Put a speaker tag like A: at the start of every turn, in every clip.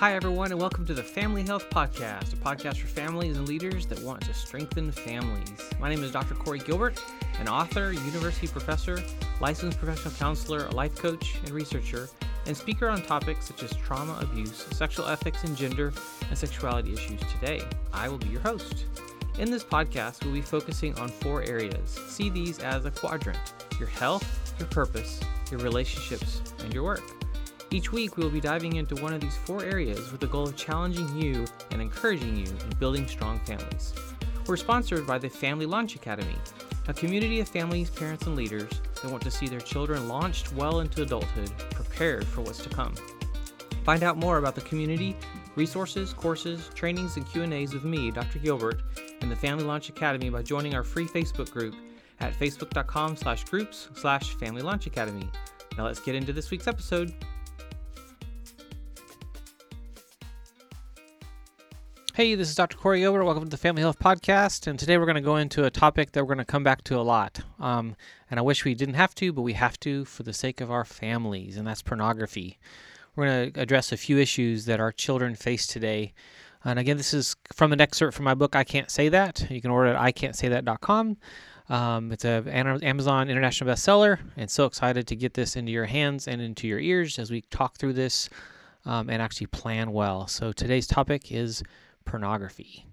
A: Hi, everyone, and welcome to the Family Health Podcast, a podcast for families and leaders that want to strengthen families. My name is Dr. Corey Gilbert, an author, university professor, licensed professional counselor, a life coach, and researcher, and speaker on topics such as trauma, abuse, sexual ethics, and gender and sexuality issues. Today, I will be your host. In this podcast, we'll be focusing on four areas. See these as a quadrant your health, your purpose, your relationships, and your work. Each week, we will be diving into one of these four areas with the goal of challenging you and encouraging you in building strong families. We're sponsored by the Family Launch Academy, a community of families, parents, and leaders that want to see their children launched well into adulthood, prepared for what's to come. Find out more about the community, resources, courses, trainings, and Q&As with me, Dr. Gilbert, and the Family Launch Academy by joining our free Facebook group at facebook.com slash groups slash Family Launch Academy. Now let's get into this week's episode. Hey, this is Dr. Corey Gilbert. Welcome to the Family Health Podcast. And today we're going to go into a topic that we're going to come back to a lot. Um, and I wish we didn't have to, but we have to for the sake of our families, and that's pornography. We're going to address a few issues that our children face today. And again, this is from an excerpt from my book, I Can't Say That. You can order it at ican'tsaythat.com. Um, it's an Amazon international bestseller, and so excited to get this into your hands and into your ears as we talk through this um, and actually plan well. So today's topic is pornography.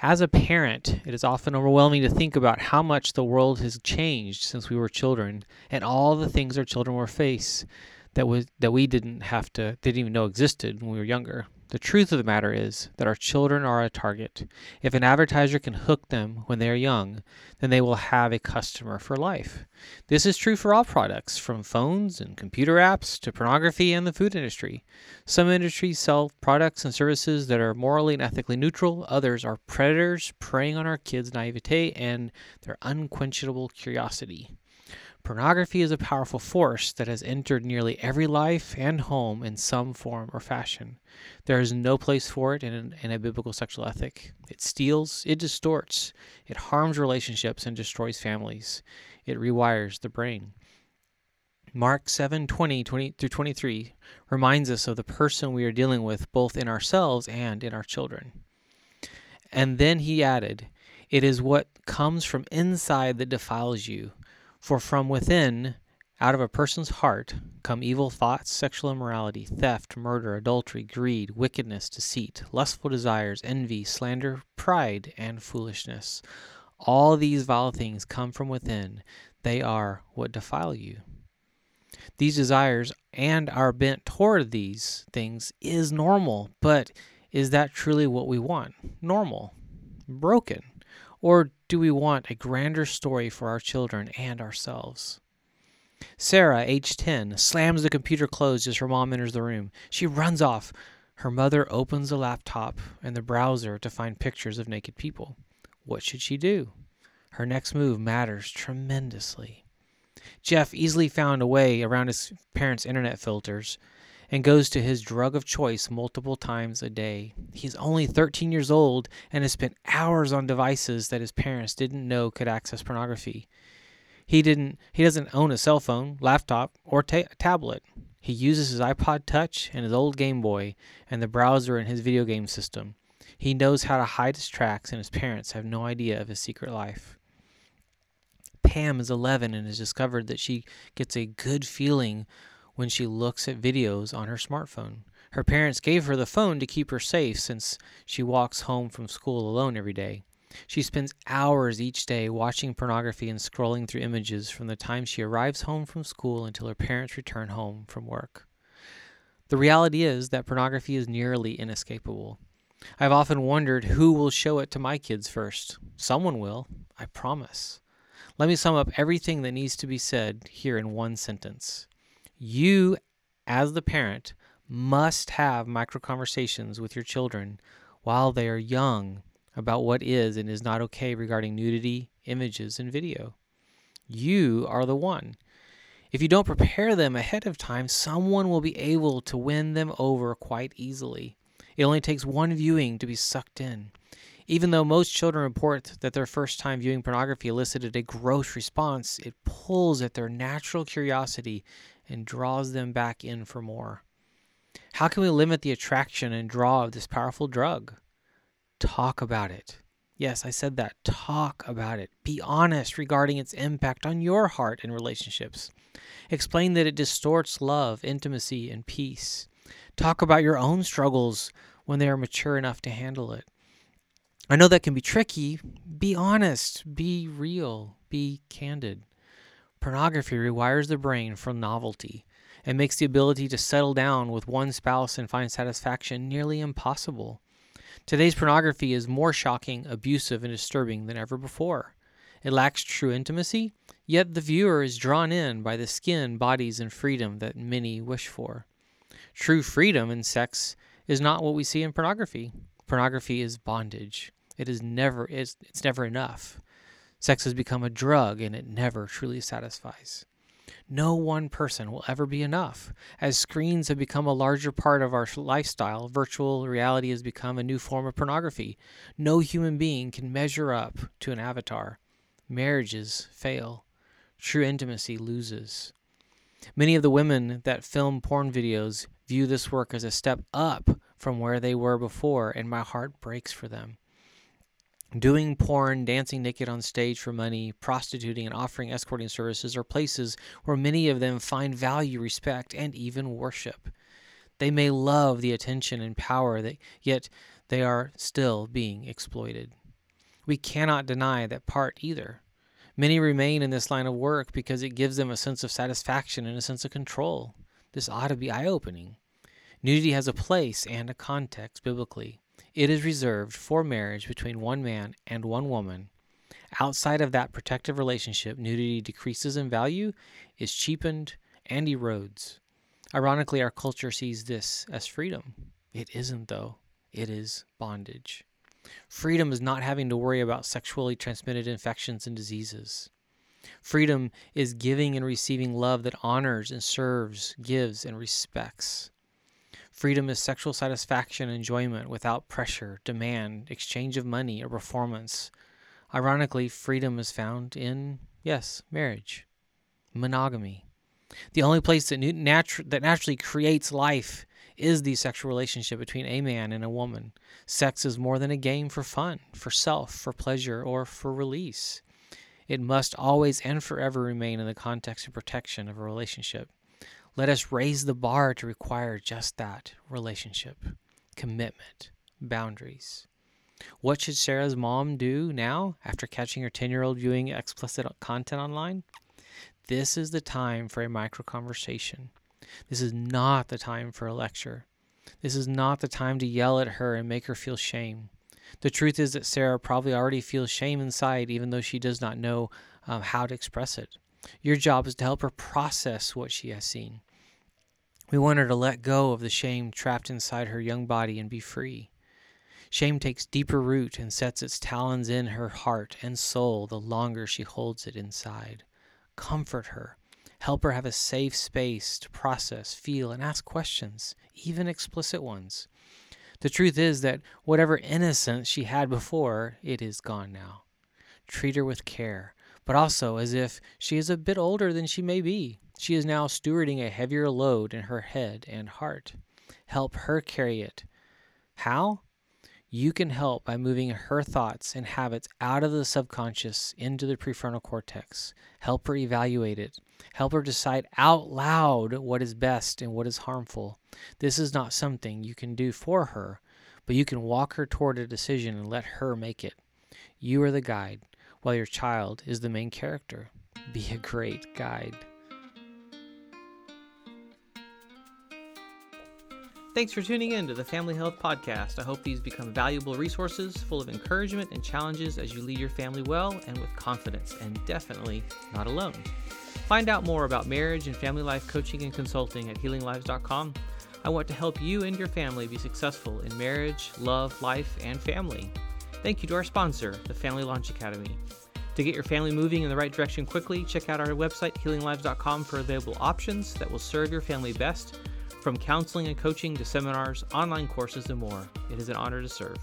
A: As a parent, it is often overwhelming to think about how much the world has changed since we were children and all the things our children will face that was that we didn't have to didn't even know existed when we were younger. The truth of the matter is that our children are a target. If an advertiser can hook them when they are young, then they will have a customer for life. This is true for all products, from phones and computer apps to pornography and the food industry. Some industries sell products and services that are morally and ethically neutral, others are predators preying on our kids' naivete and their unquenchable curiosity. Pornography is a powerful force that has entered nearly every life and home in some form or fashion. There is no place for it in, in, a biblical sexual ethic. It steals, it distorts, it harms relationships and destroys families. It rewires the brain. Mark 7 20, 20 through 23 reminds us of the person we are dealing with both in ourselves and in our children. And then he added, It is what comes from inside that defiles you for from within, out of a person's heart, come evil thoughts, sexual immorality, theft, murder, adultery, greed, wickedness, deceit, lustful desires, envy, slander, pride, and foolishness. All these vile things come from within. They are what defile you. These desires and our bent toward these things is normal, but is that truly what we want? Normal? Broken? Or do we want a grander story for our children and ourselves? Sarah, age 10, slams the computer closed as her mom enters the room. She runs off. Her mother opens the laptop and the browser to find pictures of naked people. What should she do? Her next move matters tremendously. Jeff easily found a way around his parents' internet filters and goes to his drug of choice multiple times a day. He's only 13 years old and has spent hours on devices that his parents didn't know could access pornography. He didn't he doesn't own a cell phone, laptop, or ta- tablet. He uses his iPod Touch and his old Game Boy and the browser in his video game system. He knows how to hide his tracks and his parents have no idea of his secret life. Pam is 11 and has discovered that she gets a good feeling when she looks at videos on her smartphone. Her parents gave her the phone to keep her safe since she walks home from school alone every day. She spends hours each day watching pornography and scrolling through images from the time she arrives home from school until her parents return home from work. The reality is that pornography is nearly inescapable. I've often wondered who will show it to my kids first. Someone will, I promise. Let me sum up everything that needs to be said here in one sentence. You, as the parent, must have micro conversations with your children while they are young about what is and is not okay regarding nudity, images, and video. You are the one. If you don't prepare them ahead of time, someone will be able to win them over quite easily. It only takes one viewing to be sucked in. Even though most children report that their first time viewing pornography elicited a gross response, it pulls at their natural curiosity and draws them back in for more. How can we limit the attraction and draw of this powerful drug? Talk about it. Yes, I said that. Talk about it. Be honest regarding its impact on your heart and relationships. Explain that it distorts love, intimacy, and peace. Talk about your own struggles when they are mature enough to handle it. I know that can be tricky. Be honest, be real, be candid. Pornography rewires the brain for novelty and makes the ability to settle down with one spouse and find satisfaction nearly impossible. Today's pornography is more shocking, abusive, and disturbing than ever before. It lacks true intimacy, yet the viewer is drawn in by the skin, bodies, and freedom that many wish for. True freedom in sex is not what we see in pornography. Pornography is bondage. It is never it's, it's never enough. Sex has become a drug and it never truly satisfies. No one person will ever be enough. As screens have become a larger part of our lifestyle, virtual reality has become a new form of pornography. No human being can measure up to an avatar. Marriages fail. True intimacy loses. Many of the women that film porn videos view this work as a step up from where they were before, and my heart breaks for them doing porn, dancing naked on stage for money, prostituting, and offering escorting services are places where many of them find value, respect, and even worship. They may love the attention and power that yet they are still being exploited. We cannot deny that part either. Many remain in this line of work because it gives them a sense of satisfaction and a sense of control. This ought to be eye opening. Nudity has a place and a context biblically. It is reserved for marriage between one man and one woman. Outside of that protective relationship, nudity decreases in value, is cheapened, and erodes. Ironically, our culture sees this as freedom. It isn't, though. It is bondage. Freedom is not having to worry about sexually transmitted infections and diseases. Freedom is giving and receiving love that honors and serves, gives and respects. Freedom is sexual satisfaction and enjoyment without pressure, demand, exchange of money, or performance. Ironically, freedom is found in, yes, marriage, monogamy. The only place that, natu- that naturally creates life is the sexual relationship between a man and a woman. Sex is more than a game for fun, for self, for pleasure, or for release. It must always and forever remain in the context and protection of a relationship. Let us raise the bar to require just that relationship, commitment, boundaries. What should Sarah's mom do now after catching her 10 year old viewing explicit content online? This is the time for a micro conversation. This is not the time for a lecture. This is not the time to yell at her and make her feel shame. The truth is that Sarah probably already feels shame inside, even though she does not know um, how to express it. Your job is to help her process what she has seen. We want her to let go of the shame trapped inside her young body and be free. Shame takes deeper root and sets its talons in her heart and soul the longer she holds it inside. Comfort her. Help her have a safe space to process, feel, and ask questions, even explicit ones. The truth is that whatever innocence she had before, it is gone now. Treat her with care, but also as if she is a bit older than she may be. She is now stewarding a heavier load in her head and heart. Help her carry it. How? You can help by moving her thoughts and habits out of the subconscious into the prefrontal cortex. Help her evaluate it. Help her decide out loud what is best and what is harmful. This is not something you can do for her, but you can walk her toward a decision and let her make it. You are the guide, while your child is the main character. Be a great guide. Thanks for tuning in to the Family Health Podcast. I hope these become valuable resources full of encouragement and challenges as you lead your family well and with confidence, and definitely not alone. Find out more about marriage and family life coaching and consulting at healinglives.com. I want to help you and your family be successful in marriage, love, life, and family. Thank you to our sponsor, the Family Launch Academy. To get your family moving in the right direction quickly, check out our website, healinglives.com, for available options that will serve your family best from counseling and coaching to seminars, online courses, and more, it is an honor to serve.